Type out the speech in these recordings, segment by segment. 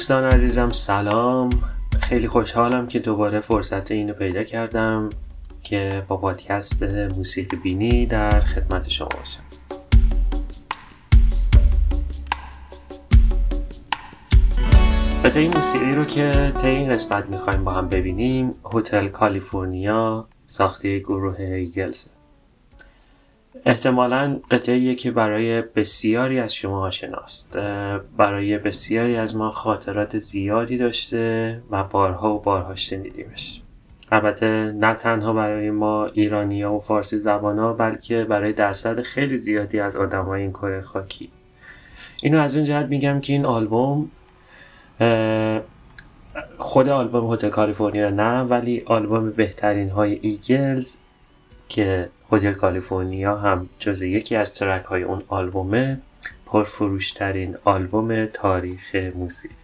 دوستان عزیزم سلام. خیلی خوشحالم که دوباره فرصت اینو پیدا کردم که با پادکست موسیقی بینی در خدمت شما باشم. این موسیقی رو که تا این قسمت می‌خوایم با هم ببینیم هتل کالیفرنیا ساخته گروه گلزه احتمالا قطعه که برای بسیاری از شما آشناست. برای بسیاری از ما خاطرات زیادی داشته و بارها و بارها شنیدیمش. البته نه تنها برای ما ایرانی ها و فارسی زبان ها بلکه برای درصد خیلی زیادی از آدم های این کره خاکی. اینو از اون جهت میگم که این آلبوم خود آلبوم هتل کالیفرنیا نه ولی آلبوم بهترین های ایگلز که هتل کالیفرنیا هم جز یکی از ترک های اون آلبومه پرفروشترین آلبوم تاریخ موسیقی.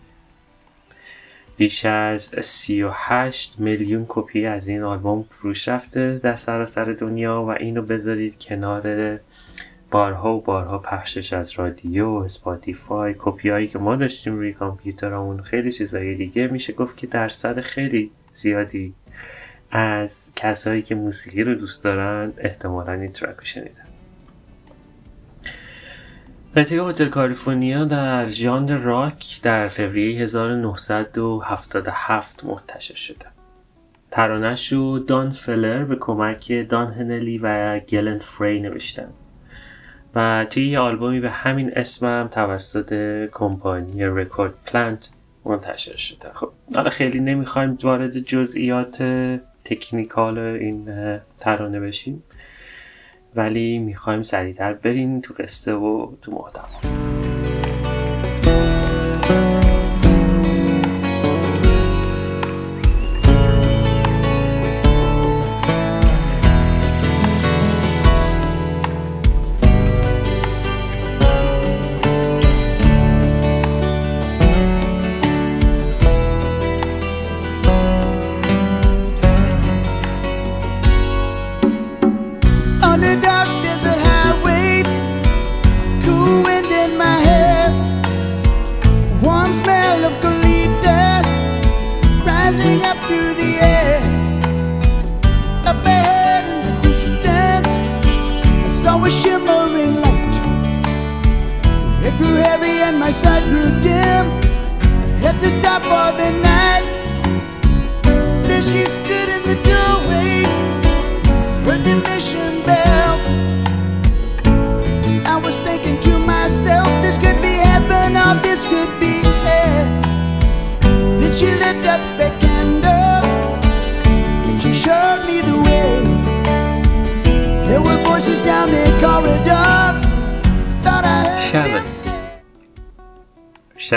بیش از 38 میلیون کپی از این آلبوم فروش رفته در سراسر دنیا و اینو بذارید کنار بارها و بارها پخشش از رادیو اسپاتیفای کپی هایی که ما داشتیم روی کامپیوترمون خیلی چیزهای دیگه. میشه گفت که درصد خیلی زیادی از کسایی که موسیقی رو دوست دارن احتمالا این track رو شنیدن. قطعه هتل کالیفرنیا در ژانر راک در فوریه 1977 منتشر شده. ترانش رو دان فلدر به کمک دان هنلی و گلن فری نوشتن. و توی یه آلبومی به همین اسمم توسط کمپانی رکورد پلانت منتشر شده. خب حالا خیلی نمی‌خوایم وارد جزئیات technical این ترانه بشیم. ولی می‌خوایم سریعتر بریم تو قصه و تو محتوا.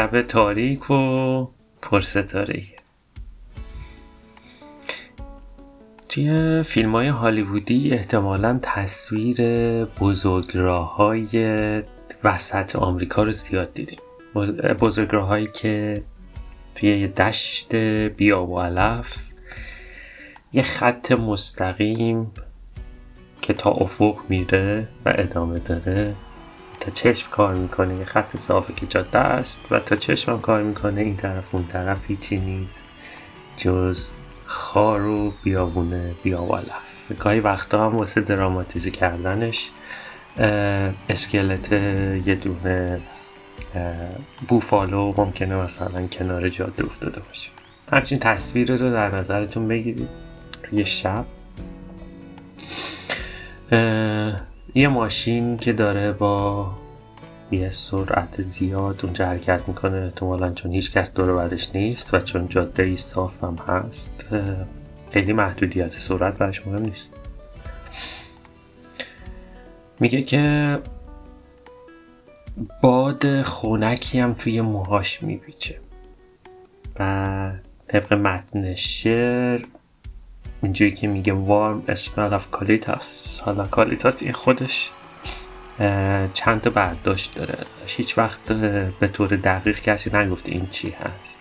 شب تاریک و پرستاره توی فیلم های هالیوودی احتمالا تصویر های وسط آمریکا رو زیاد دیدیم. بزرگراهایی که توی یه دشت بیاب و علف یه خط مستقیم که تا افق میره و ادامه داره. تا چشم کار می‌کنه یه خط صافی که جاده است و تا چشمم کار می‌کنه این طرف اون طرف هیچی نیست. جز خار و بیابونه بیاوالف گاهی وقتا هم واسه دراماتیزی کردنش اسکلت یه دونه بوفالو ممکنه مثلا کنار جاده افتاده باشه. همچین تصویر رو در نظرتون بگیرید. توی شب. یه ماشین که داره با یه سرعت زیاد اونجا حرکت می‌کنه احتمالا چون هیچ کس دور برش نیست و چون جاده ای صاف هم هست خیلی محدودیت سرعت برش مهم نیست. میگه که باد خونکی هم توی موهاش میپیچه و طبق متن شعر اینجوری که میگه warm smell of colitas. حالا colitas این خودش چند تا برداشت داره ازش. هیچ وقت به طور دقیق کسی نگفته این چی هست.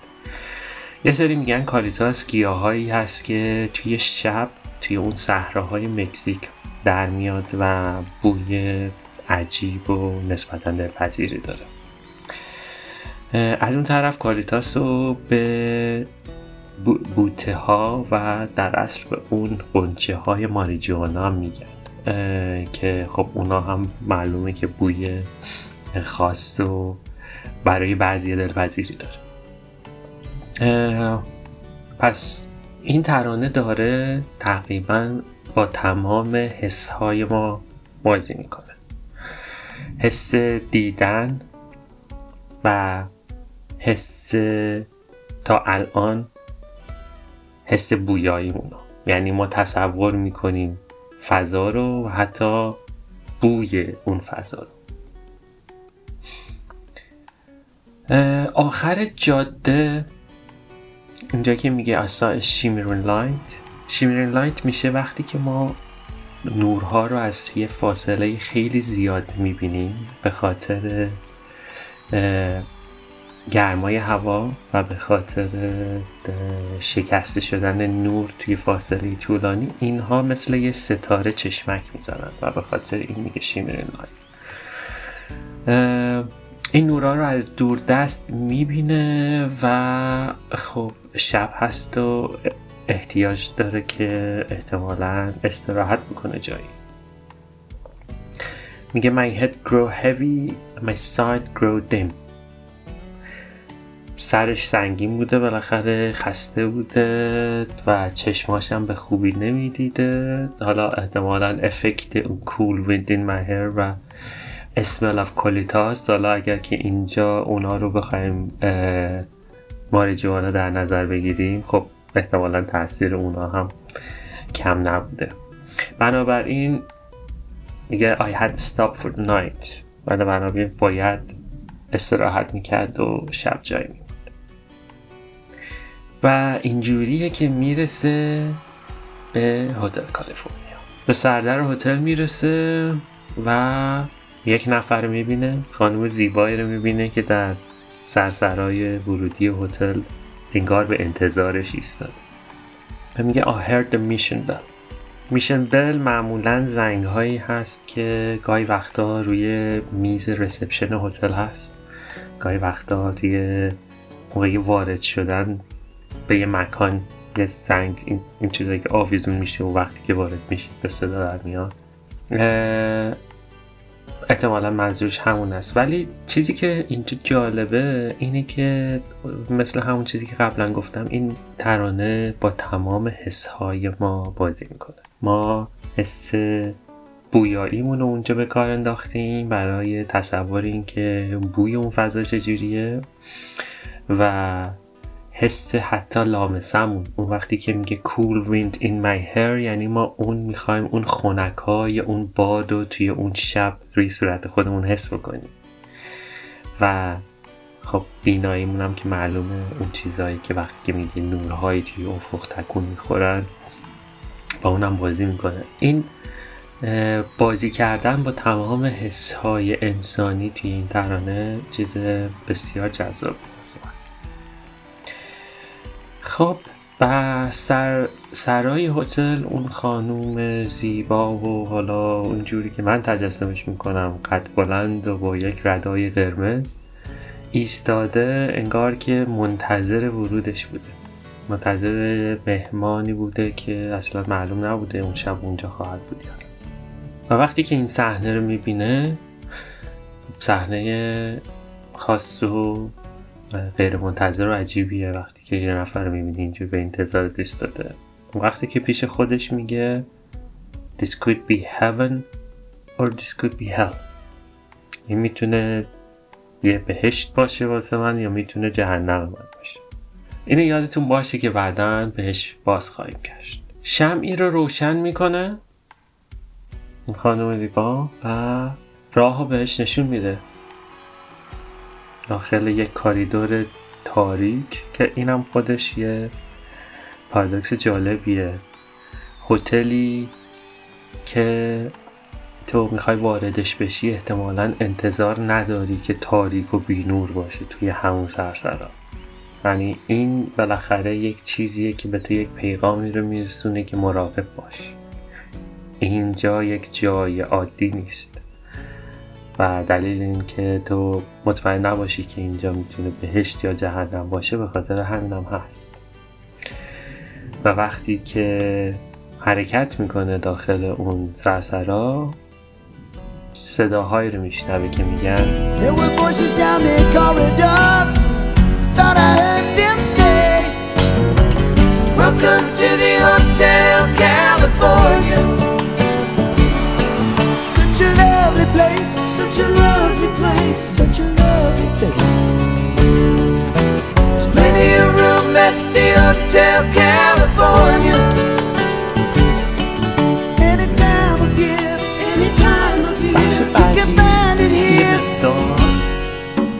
یه سری میگن colitas گیاهایی هست که توی شب توی اون صحراهای مکزیک در میاد و بوی عجیب و نسبتا دلپذیری داره. از اون طرف colitas رو به بوته ها و در اصل به اون قنچه های ماریجوانا میگن. که خب اونا هم معلومه که بوی خاص و برای بعضی دلپذیری داره. پس این ترانه داره تقریبا با تمام حس های ما بازی می‌کنه. حس دیدن و حس تا الان حس بویایی اونا. یعنی ما تصور می‌کنیم فضا رو و حتی بوی اون فضا رو. آخر جاده اینجا که میگه اصلا shimmering light shimmering light میشه وقتی که ما نورها رو از یه فاصله خیلی زیاد می‌بینیم به خاطر گرمای هوا و به خاطر شکسته شدن نور توی فاصله طولانی اینها مثل یه ستاره چشمک می‌زنن و به خاطر این میگه شیمر این نورا رو از دور دست می‌بینه و خب شب هست و احتیاج داره که احتمالا استراحت بکنه جایی. میگه my head grow heavy my side grow dim. سرش سنگین بوده بالاخره خسته بوده و چشماش هم به خوبی نمی‌دیده. حالا احتمالا افکت اون کول ویند این مهر و اسمل اف کالیتاس حالا اگر که اینجا اونا رو بخوایم ماریجوانا در نظر بگیریم خب احتمالا تاثیر اونا هم کم نبوده. بنابراین میگه I had to stop for the night. بنابراین باید استراحت می‌کرد و شب جای می و اینجوریه که می‌رسه به هتل کالیفرنیا. به سردر هتل می‌رسه و یک نفر می‌بینه خانم زیبایی رو می‌بینه که در سرسرای ورودی هتل انگار به انتظارش ایستاده. و میگه I heard the mission bell. میشن بل معمولا زنگ هایی هست که گاهی وقتا روی میز رسپشن هتل هست. گاهی وقتا توی موقعی وارد شدن به یه مکان یه زنگ این, این چیزایی که آویزون میشه و وقتی که وارد میشه به صدا در میاد. احتمالا منظورش همون است. ولی چیزی که اینجا جالبه اینه که مثل همون چیزی که قبلا گفتم این ترانه با تمام حسهای ما بازی می‌کنه. ما حس بویاییمون رو اونجا به کار انداختیم برای تصور اینکه بوی اون فضا چجوریه و حس حتی لامسمون. اون وقتی که میگه cool wind in my hair یعنی ما اون می‌خوایم اون خونک های اون باد و توی اون شب روی صورت خودمون حس بکنیم. و خب بیناییمون هم که معلومه اون چیزهایی که وقتی که میگه نورهایی توی افق تکون می‌خورن با اونم بازی می‌کنه. این بازی کردن با تمام حس های انسانی توی این ترانه چیز بسیار جذاب. خب و سر سرای هتل اون خانوم زیبا و حالا اونجوری که من تجسمش می‌کنم قد بلند و با یک ردای قرمز ایستاده انگار که منتظر ورودش بوده. منتظر مهمانی بوده که اصلا معلوم نبوده اون شب اونجا خواهد بود و وقتی که این صحنه رو می‌بینه صحنه خاص و غیر منتظر و عجیبیه وقتی که یه نفر رو می‌بینی اینجور به انتظار داده. وقتی که پیش خودش میگه This could be heaven or this could be hell. این می‌تونه یه بهشت باشه واسه من یا می‌تونه جهنم من باشه. اینو یادتون باشه که بعدا بهش باز خواهیم گشت. شمعی رو روشن می‌کنه. این خانم زیبا و راه بهش نشون میده. داخل یک کاریدور تاریک که اینم خودش یه پارادوکس جالبیه. هتلی که تو می‌خوای واردش بشی احتمالا انتظار نداری که تاریک و بینور باشه توی همون سرسرا. یعنی این بالاخره یک چیزیه که به تو یک پیغامی رو میرسونه که مراقب باش. اینجا یک جای عادی نیست. و دلیل این که تو مطمئن نباشی که اینجا می‌تونه بهشت یا جهنم باشه به خاطر همینم هست. و وقتی که حرکت می‌کنه داخل اون سرسرا صداهایی رو میشنوه که میگن Welcome to the Hotel California. Place, such a lovely place, such a lovely face There's plenty of room at the Hotel California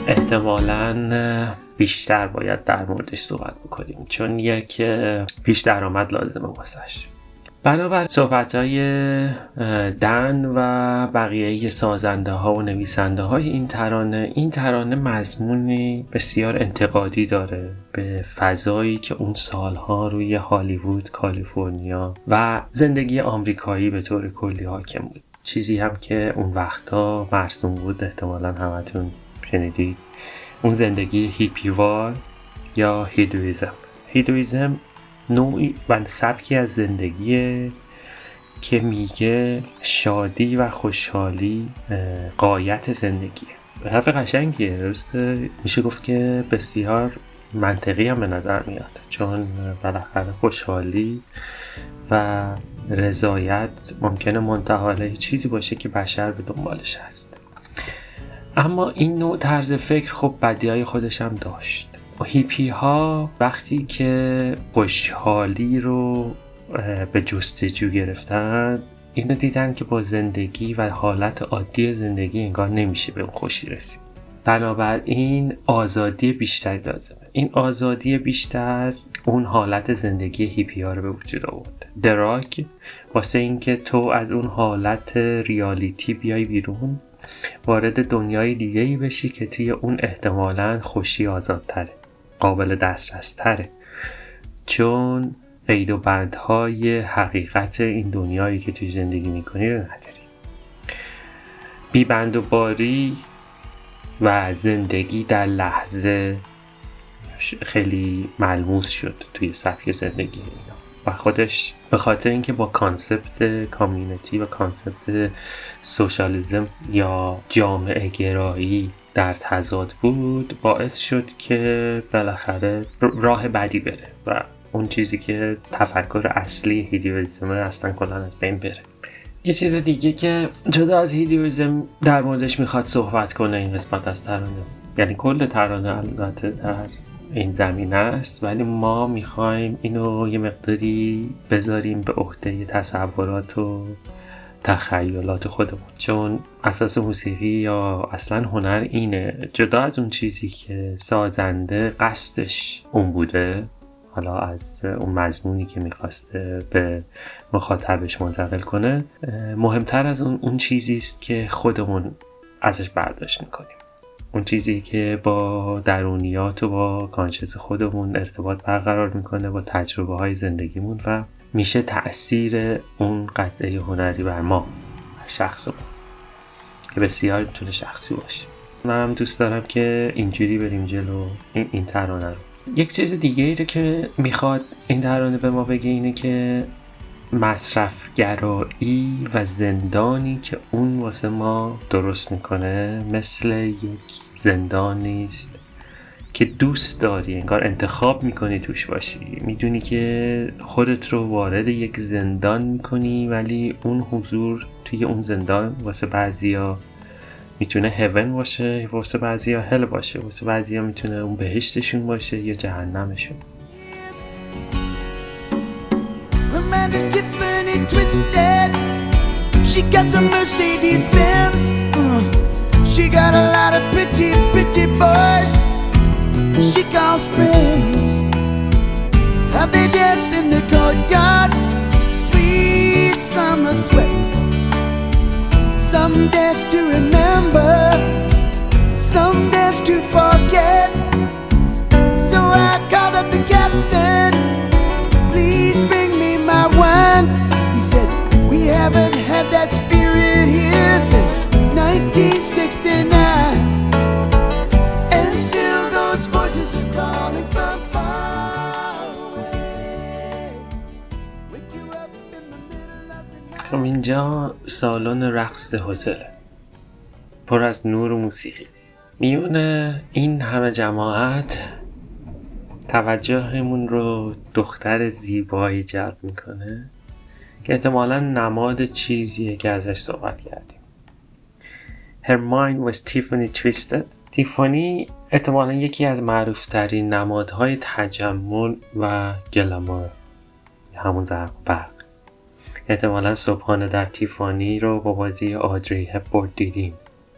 احتمالا بیشتر باید در موردش صحبت بکنیم چون یک پیش درآمد لازمه واسش بنابر صحبت های دن و بقیه سازنده ها و نویسنده های این ترانه این ترانه مضمونی بسیار انتقادی داره به فضایی که اون سالها روی هالیوود، کالیفرنیا و زندگی آمریکایی به طور کلی حاکم بود. چیزی هم که اون وقتا مرسوم بود احتمالا همتون شنیدید. اون زندگی هیپیوار یا هیدویزم. هیدویزم نوعی و سبکی از زندگی که میگه شادی و خوشحالی قایت زندگیه. حرف قشنگیه درست میشه گفت که بسیار منطقی هم به نظر میاد. چون بالاخره خوشحالی و رضایت ممکنه منتحاله چیزی باشه که بشر به دنبالش هست. اما این نوع طرز فکر خب بدی های خودش هم داشت. هیپی ها وقتی که خوشحالی رو به جستجو گرفتن اینو دیدن که با زندگی و حالت عادی زندگی انگار نمیشه به اون خوشی رسید. بنابراین آزادی بیشتری لازمه. این آزادی بیشتر اون حالت زندگی هیپی ها رو به وجود آورد دراگ واسه اینکه تو از اون حالت ریالیتی بیای بیرون وارد دنیای دیگه ای بشی که توی اون احتمالا خوشی آزادتره. قابل دسترس تره چون قید و بندهای حقیقت این دنیایی که توی زندگی می‌کنی رو نداری. بی بند و باری و زندگی در لحظه خیلی ملموس شد توی سبک زندگی اینا. و خودش به خاطر اینکه با concept community و concept socialism یا جامعه گرایی در تضاد بود باعث شد که بالاخره راه بدی بره و اون چیزی که تفکر اصلی hedonism اصلا کلا از بین بره. یه چیز دیگه که جدا از hedonism در موردش می‌خواد صحبت کنه این قسمت از ترانه. یعنی کل ترانه البته در این زمین است ولی ما می‌خوایم اینو یه مقداری بذاریم به عهده تصورات و تخیلات خودمون. چون اساس موسیقی یا اصلا هنر اینه. جدا از اون چیزی که سازنده قصدش اون بوده حالا از اون مضمونی که می‌خواسته به مخاطبش منتقل کنه مهمتر از اون اون چیزی است که خودمون ازش برداشت می‌کنیم. اون چیزی که با درونیات و با کانشس خودمون ارتباط برقرار می‌کنه با تجربه های زندگیمون و میشه تاثیر اون قطعه هنری بر ما شخص ما که بسیار می‌تونه شخصی باشه. من هم دوست دارم که اینجوری بریم جلو این, این ترانه رو. یک چیز دیگه ای که می‌خواد این ترانه به ما بگه اینه که مصرفگرایی و زندانی که اون واسه ما درست می‌کنه مثل یک زندان نیست که دوست داری انگار انتخاب می‌کنی توش باشی می‌دونی که خودت رو وارد یک زندان می‌کنی ولی اون حضور توی اون زندان واسه بعضیا می‌تونه هون باشه واسه بعضیا هل باشه واسه بعضیا می‌تونه اون بهشتشون باشه یا جهنمشون. Uh, she got a lot of pretty, pretty boys. She calls friends. How they dance in the courtyard. Sweet summer sweat. Some dance to remember. Some dance to forget. So I called up the captain. Please bring me my wine. He said, We haven't had that spirit here since 1969. اینجا سالن رقص هتل. پر از نور و موسیقی. میون این همه جماعت توجهمون رو دختر زیبایی جلب می‌کنه که احتمالا نماد چیزیه که ازش صحبت کردیم. Her mind was Tiffany twisted. تیفانی احتمالا یکی از معروفترین نمادهای تجمل و گلامور همون زرق برق. احتمالا صبحانه در تیفانی رو با بازی آدری هپبورد دیدیم.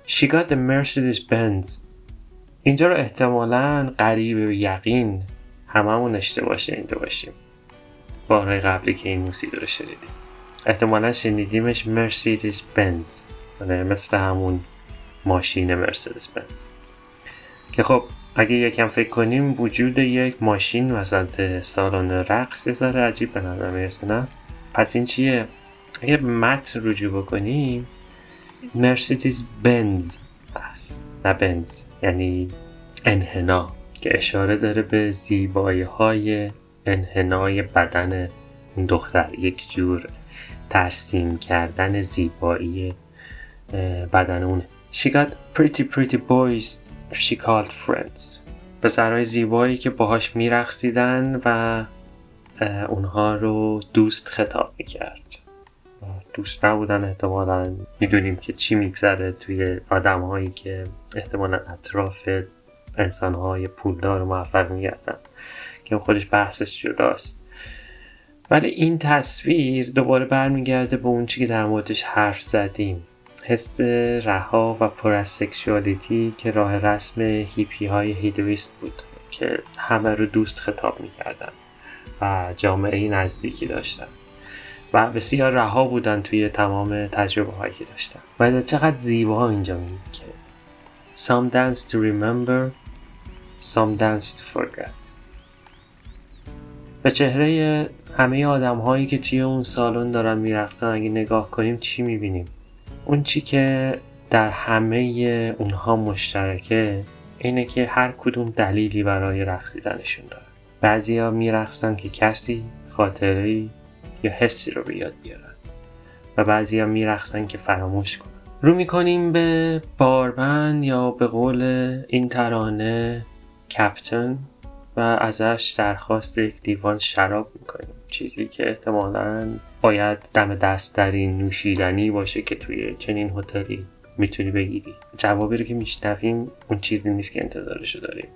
She got the Mercedes Benz اینجا رو احتمالا قریب به یقین هممون اشتباه شنیده باشیم. بارهای قبلی که این موسیقی رو شنیدیم. احتمالا شنیدیمش مرسیدس بنز آره مثل همون ماشین مرسدس بنز که خب اگه یکم فکر کنیم وجود یک ماشین وسط سالن رقص یه ذره عجیب به نظر می‌رسه نه؟ پس این چیه؟ اگه متن رجوع بکنیم مرسیدس بنز هست. نه بنز یعنی انحنا که اشاره داره به زیبایی های انحنای بدن اون دختر. یک جور ترسیم کردن زیبایی بدن اونه. She got pretty pretty boys. She called friends. پسرهای زیبایی که باهاش میرقصیدن و اونها رو دوست خطاب می‌کرد. دوست نبودن احتمالا می‌دونیم که چی میگذره توی آدم هایی که احتمالا اطراف انسان های پولدار و موفق میگردن که خودش بحثش جداست. ولی این تصویر دوباره برمیگرده به اون چی که در موردش حرف زدیم. حس رها و پر از سکشوالیتی که راه رسم هیپی های هیدویست بود که همه رو دوست خطاب می‌کردن. و جامعه نزدیکی داشتن و بسیار رها بودن توی تمام تجربه هایی که داشتن. و چقدر زیبا اینجا میگه که Some dance to remember Some dance to forget. به چهره همه آدم هایی که توی اون سالن دارن میرقصن اگه نگاه کنیم چی می‌بینیم؟ اون چی که در همه اونها مشترکه اینه که هر کدوم دلیلی برای رقصیدنشون داره. بعضیا میرقصن که کسی خاطره یا حسی رو به یاد بیارن. و بعضیا میرقصن که فراموش کنن. رو می‌کنیم به بارمن یا به قول این ترانه کپتن و ازش درخواست یک لیوان شراب می‌کنیم. چیزی که احتمالا باید دم دست در این نوشیدنی باشه که توی چنین هتلی می‌تونی بگیری. جوابی رو که میشنویم اون چیزی نیست که انتظارشو داریم.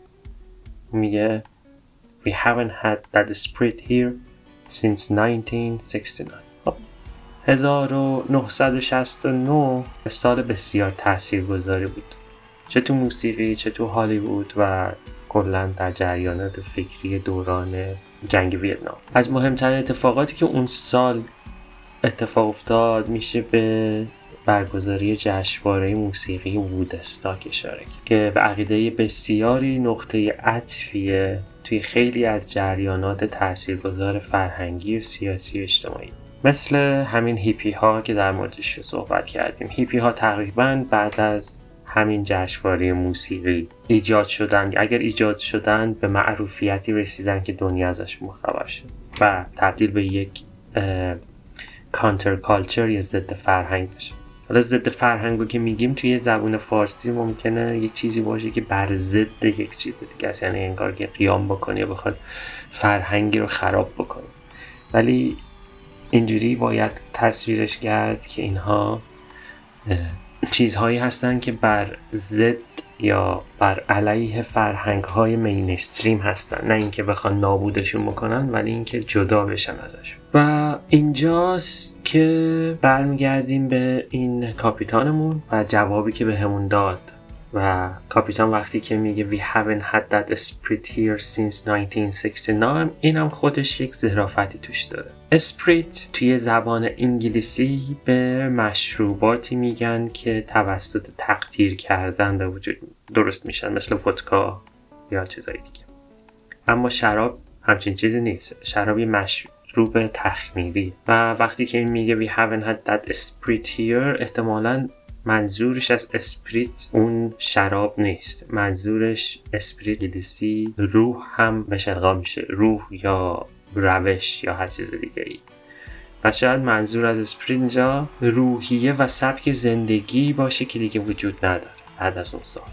میگه We haven't had that spirit here since 1969 خب 1969 سال بسیار تاثیرگذاری بود. چه تو موسیقی چه تو هالیوود و کلا در جریانات فکری دوران جنگ ویتنام. از مهمترین اتفاقاتی که اون سال اتفاق افتاد میشه به برگزاری جشنواره موسیقی وودستاک اشاره کرد که به عقیده بسیاری نقطه عطفیه توی خیلی از جریانات تاثیرگذار فرهنگی و سیاسی و اجتماعی. مثل همین هیپی ها که در موردش صحبت کردیم. هیپی ها تقریبا بعد از همین جشنواره موسیقی ایجاد شدن. اگر ایجاد شدن به معروفیتی رسیدن که دنیا ازش مخبر شد و تبدیل به یک کانتر کالچر یا ضد فرهنگ بشه. حالا ضد فرهنگ رو که میگیم توی زبون فارسی ممکنه یک چیزی باشه که بر ضد یک چیز دیگه است. یعنی انگار که قیام بکنه یا بخواد فرهنگی رو خراب بکنه. ولی اینجوری باید تصویرش کرد که اینها چیزهایی هستن که بر ضد یا بر علیه فرهنگ های مینستریم هستن. نه اینکه بخوان نابودشون بکنن ولی اینکه جدا بشن ازشون و اینجاست که برمیگردیم به این کاپیتانمون و جوابی که به همون داد. و کاپیتان وقتی که میگه we haven't had that spirit here since 1969 این هم خودش یک زرافتی توش داره. اسپریت توی زبان انگلیسی به مشروباتی میگن که توسط تقدیر کردن به وجود درست میشن مثل ودکا یا چیزایی دیگه. اما شراب همچین چیزی نیست. شرابی مشروب تخمیری. و وقتی که این میگه we haven't had that spirit here احتمالا منظورش از spirit اون شراب نیست. منظورش spirit انگلیسی روح هم به میشه. روح یا روش یا هر چیز دیگه ای و شاید منظور از spirit اینجا روحیه و سبک زندگی باشه که دیگه وجود نداره بعد از اون سال.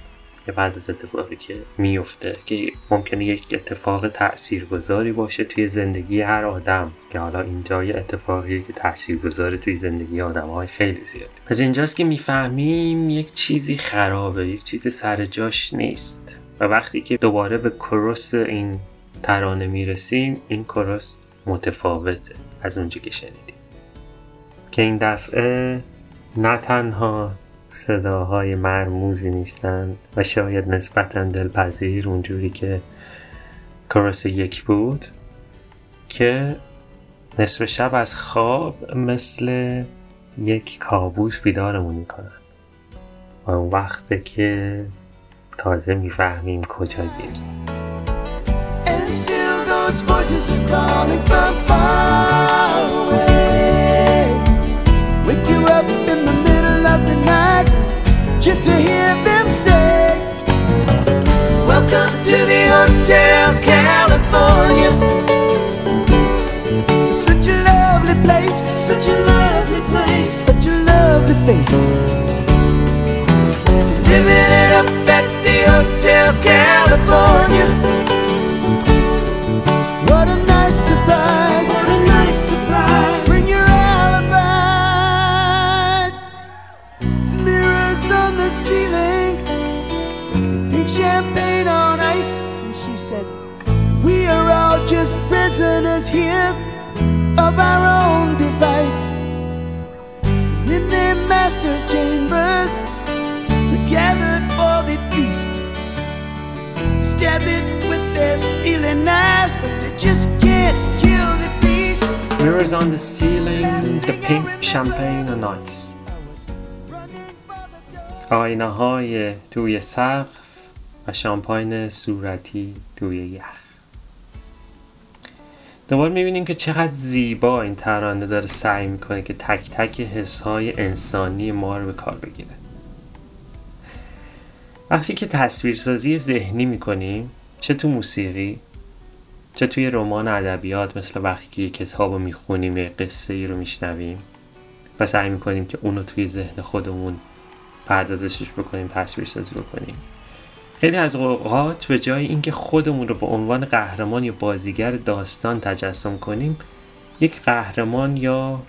یا بعد از اتفاقی که میفته که ممکنه یک اتفاق تاثیرگذاری باشه توی زندگی هر آدم. که حالا اینجا یه اتفاقی که تاثیرگذاری توی زندگی آدم های خیلی زیاد. پس اینجاست که می‌فهمیم یک چیزی خرابه یک چیزی سر جاش نیست. و وقتی که دوباره به chorus این ترانه می‌رسیم این کروس متفاوته از اونجا که شنیدیم. که این دفعه نه تنها صداهای مرموزی نیستن و شاید نسبتا دلپذیر اونجوری که کروس یک بود که نصف شب از خواب مثل یک کابوس بیدارمون می‌کنن. و اون وقته که تازه می‌فهمیم کجا گیریم. Just to hear them say, Welcome to the Hotel California. Such a lovely place, such a lovely place, such a lovely face. Living it up at the Hotel California. master's chambers, we gathered for the feast. Stab it with their stealing knives, but they just can't kill the beast. Mirrors on the ceiling, the pink champagne on ice. آینه های توی سقف و شامپاین صورتی توی یخ دوباره می‌بینیم که چقدر زیبا این ترانه داره سعی می‌کنه که تک تک حس های انسانی ما رو به کار بگیره. وقتی که تصویرسازی ذهنی می‌کنیم چه تو موسیقی چه توی رمان ادبیات مثل وقتی که یه کتاب رو می‌خونیم یه قصه ای رو میشنویم و سعی می‌کنیم که اونو توی ذهن خودمون پردازشش بکنیم تصویرسازی بکنیم. خیلی از اوقات به جای اینکه خودمون رو به عنوان قهرمان یا بازیگر داستان تجسم کنیم یک قهرمان یا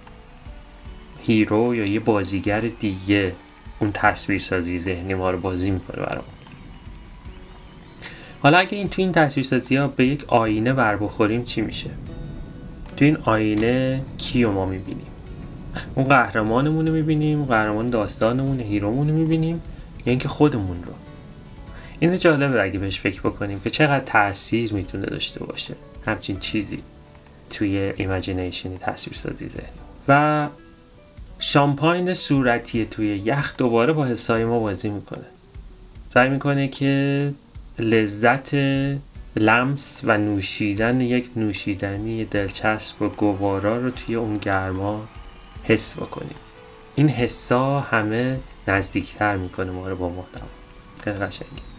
hero یا یه بازیگر دیگه اون تصویرسازی ذهنی ما رو بازی می‌کنه برامون. حالا اگه این تو این تصویرسازی ها به یک آینه بر بخوریم چی میشه؟ تو این آینه کی رو ما می‌بینیم؟ اون قهرمانمون رو می‌بینیم قهرمان داستانمون hero مون رو می‌بینیم یا اینکه خودمون رو؟ اینو جالبه اگه بهش فکر بکنیم که چقدر تاثیر می‌تونه داشته باشه. همچین چیزی توی imagination ی تصویر سازی ذهن. و شامپاین صورتی توی یخ دوباره با حسای ما بازی می‌کنه. سعی می‌کنه که لذت لمس و نوشیدن یک نوشیدنی دلچسب و گوارا رو توی اون گرما حس بکنیم. این حسا همه نزدیکتر می‌کنه ما رو با محتوا خیلی قشنگه.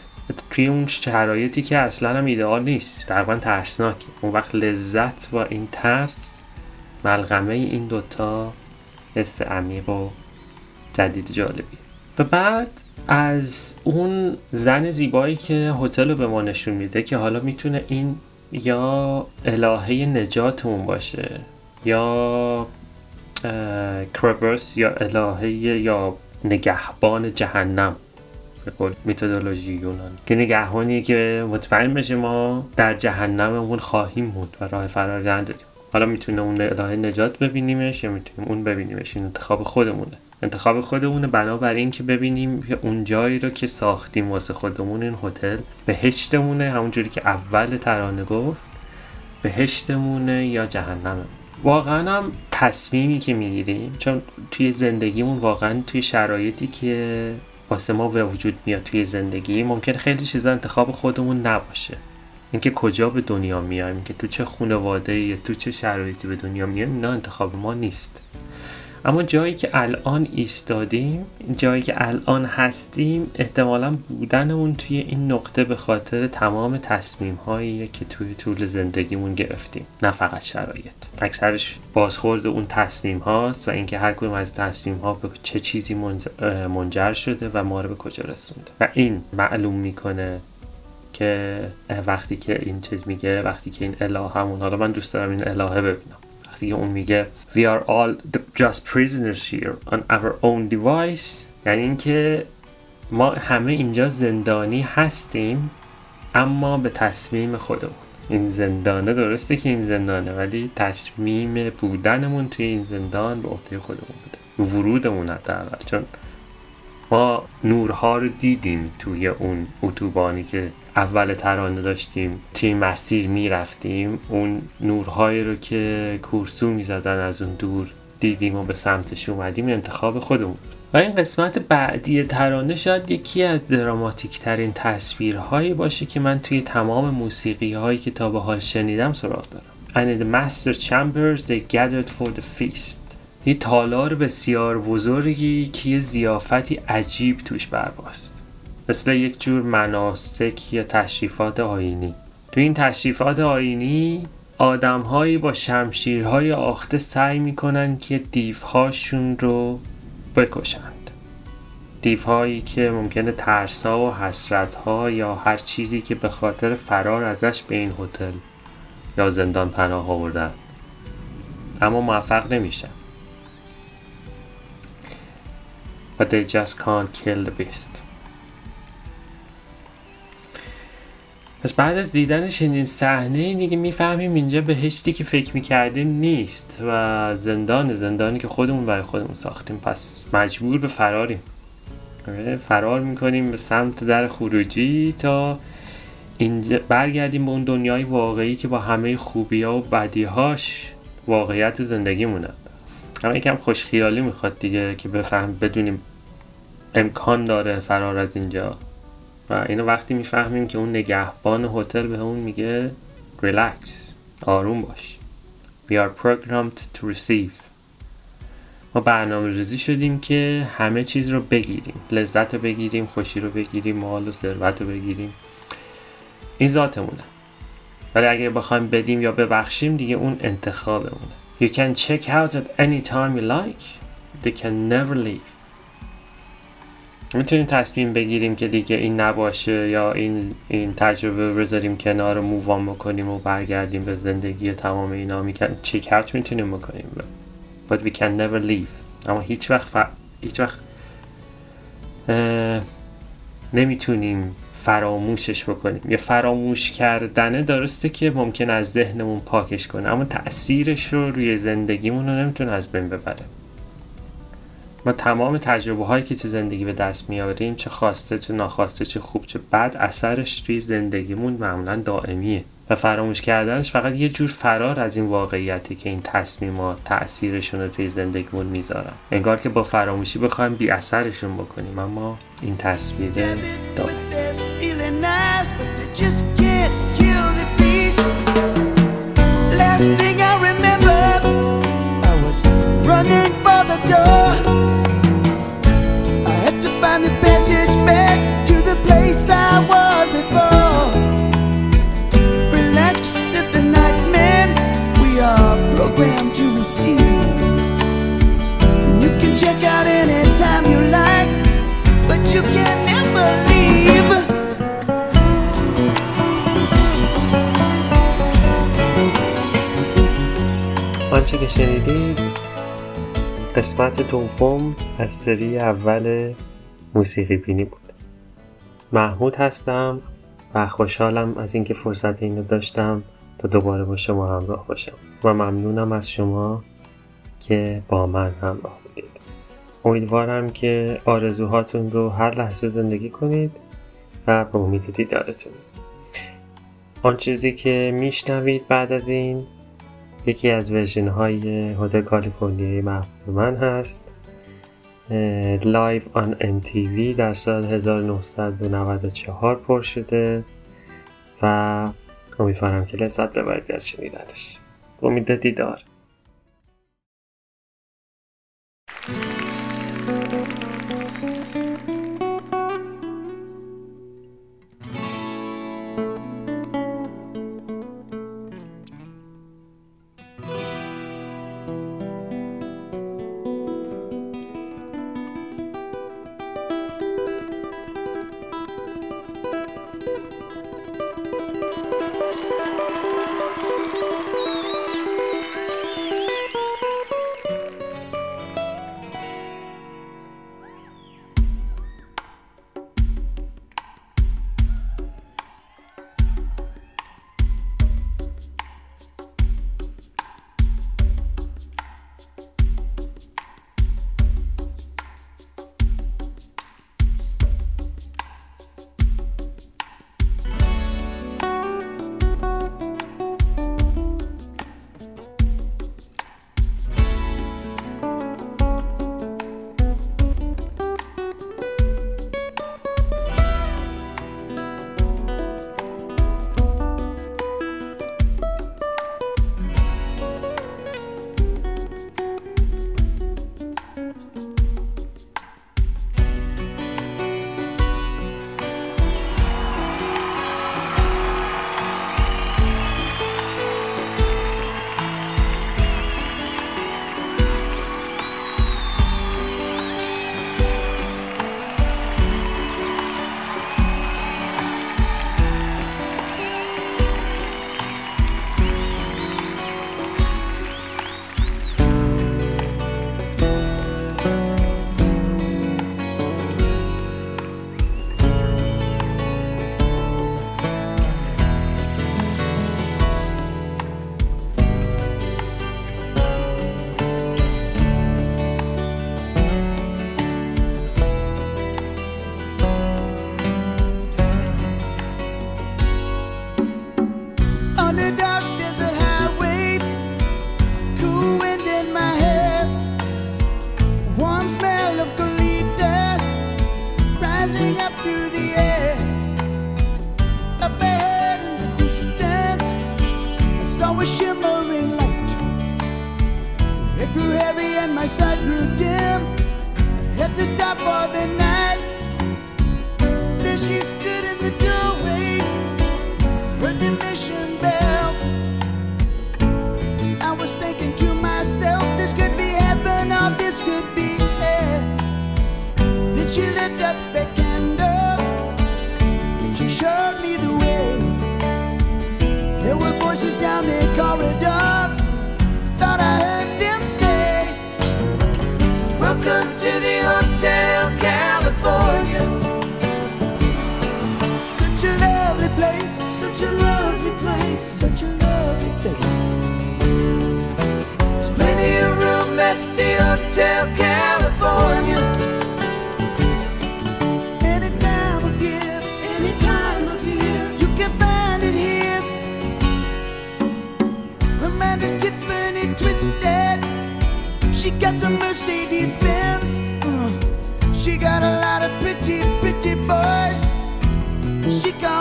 توی اون شرایطی که اصلا هم ایدئال نیست. تقریبا ترسناکه اون وقت لذت با این ترس ملغمه این دوتا حس عمیق و جدید جالبی. و بعد از اون زن زیبایی که هتل رو به ما نشون میده که حالا می‌تونه این یا الهه نجاتمون باشه یا کربرس یا الهه یا نگهبان جهنم. به قول میتودولوژی یونان که نگهبانیه که مطمئن بشه ما در جهنممون خواهیم موند و راه فراری نداریم. حالا می‌تونه اون الهه نجات ببینیمش یا می‌تونیم اون ببینیمش؟ این انتخاب خودمونه. انتخاب خودمونه بنابر این که ببینیم که اون جایی رو که ساختیم واسه خودمون این هتل بهشتمونه همونجوری که اول ترانه گفت بهشتمونه یا جهنمه؟ واقعا هم تصمیمی که می‌گیریم چون توی زندگیمون واقعا توی شرایطی که واسه ما به وجود میاد توی زندگی ممکن خیلی چیزا انتخاب خودمون نباشه. اینکه کجا به دنیا میایم که تو چه خانواده یا تو چه شرایطی به دنیا میایم اینا انتخاب ما نیست. اما جایی که الان ایستادیم جایی که الان هستیم احتمالا بودنمون توی این نقطه به خاطر تمام تصمیم هایی که توی طول زندگیمون گرفتیم نه فقط شرایط. اکثرش بازخورد اون تصمیم هاست و اینکه هر کدوم از تصمیم ها به چه چیزی منجر شده و ما رو به کجا رسونده. و این معلوم می‌کنه که وقتی که این چیز میگه وقتی که این الهه حالا من دوست دارم این الهه ببینم. دیگه اون میگه We are all just prisoners here on our own device. یعنی اینکه ما همه اینجا زندانی هستیم اما به تصمیم خودمون. این زندانه درسته که این زندانه ولی تصمیم بودنمون توی این زندان به عهده خودمون بوده. ورودمون حداقل. چون ما نورها رو دیدیم توی اون اتوبانی که اول ترانه داشتیم توی مسیر می‌رفتیم اون نورهایی رو که کورسو می‌زدن از اون دور دیدیم و به سمتش اومدیم انتخاب خودمون و این قسمت بعدی ترانه شاید یکی از دراماتیک ترین تصویرهایی باشه که من توی تمام موسیقی هایی که تا به حال شنیدم سراغ دارم. And in the master chambers they gathered for the feast. یه تالار بسیار بزرگی که یه زیافتی عجیب توش برباست مثل یک جور مناسک یا تشریفات آینی تو این تشریفات آینی آدمهایی با شمشیرهای آخته سعی می‌کنن که دیوهاشون رو بکشند. دیوهایی که ممکنه ترسا و حسرتها یا هر چیزی که به خاطر فرار ازش به این هتل یا زندان پناه آوردن. اما موفق نمیشن. But they just can't kill the beast. پس بعد از دیدن چنین صحنه دیگه می‌فهمیم اینجا بهشتی که فکر می‌کردیم نیست و زندان زندانی که خودمون برای خودمون ساختیم. پس مجبور به فراریم. فرار می‌کنیم به سمت در خروجی تا اینجا برگردیم به اون دنیای واقعی که با همه خوبی ها و بدیهاش واقعیت زندگی مونه اما یکم خوشخیالی می‌خواد دیگه که بفهم بدونیم امکان داره فرار از اینجا. اینو وقتی می‌فهمیم که اون نگهبان هتل به اون میگه ریلکس آروم باش. We are programmed to receive. ما برنامه ریزی شدیم که همه چیز رو بگیریم. لذت رو بگیریم خوشی رو بگیریم مال و ثروت رو بگیریم. این ذاتمونه. ولی اگه بخوایم بدیم یا ببخشیم دیگه اون انتخابمونه. You can check out at any time you like. They can never leave. می‌تونیم تصمیم بگیریم که دیگه این نباشه یا این این تجربه بذاریم کنار مووان بکنیم و برگردیم به زندگی تمام اینا. می‌کنیم چیک اوت می‌تونیم بکنیم؟ But we can never leave. اما هیچ وقت ف... هیچ وقت نمی‌تونیم فراموشش بکنیم. یه فراموش کردنه درسته که ممکن از ذهنمون پاکش کنه اما تاثیرش رو روی زندگیمون رو نمی‌تونه از بین ببره. ما تمام تجربه هایی که تو زندگی به دست میاریم چه خواسته چه ناخواسته چه خوب چه بد اثرش توی زندگیمون معمولا دائمیه. و فراموش کردنش فقط یه جور فرار از این واقعیتی که این تصمیمات تاثیرشون رو توی زندگیمون می‌ذارن. انگار که با فراموشی بخوایم بی اثرشون بکنیم اما این تصویر داریم آنچه که شنیدید قسمت دوم از سری اول موسیقی بینی بود. محمود هستم و خوشحالم از اینکه فرصت اینو داشتم تا دوباره با شما همراه باشم و ممنونم از شما که با من همراه امیدوارم که آرزوهاتون رو هر لحظه زندگی کنید و به امید دیدارتون. آن چیزی که میشنوید بعد از این یکی از ورژن های هتل کالیفرنیای محبوب من هست. live on MTV در سال 1994 پر شده و امیدوارم که لذت ببرید از شنیدنش. امید دیدار.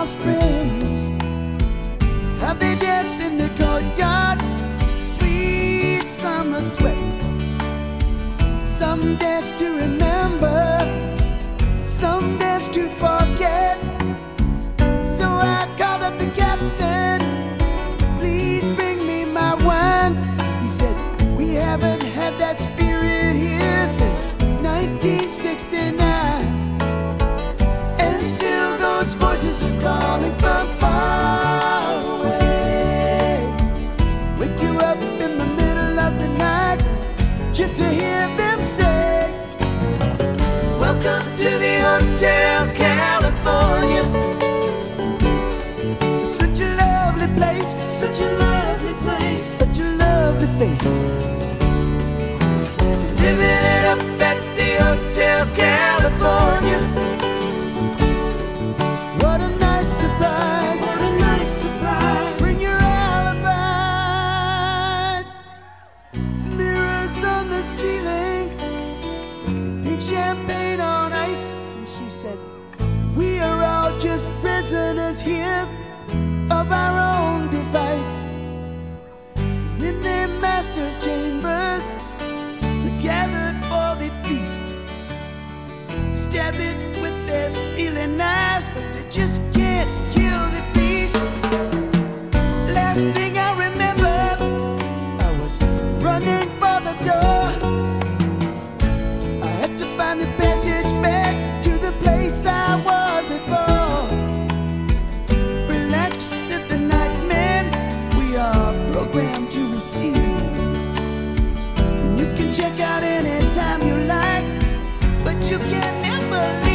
lost friends. Have they danced in the courtyard? Sweet summer sweat. Some dance to remember Welcome to the Hotel California. Such a lovely place, such a lovely place, such a lovely face. Living it up at the Hotel stealing knives, but they just can't kill the beast. Last thing I remember, I was running for the door. I had to find the passage back to the place I was before. Relax at the nightman, we are programmed to receive. You can check out anytime you like, but you can never leave.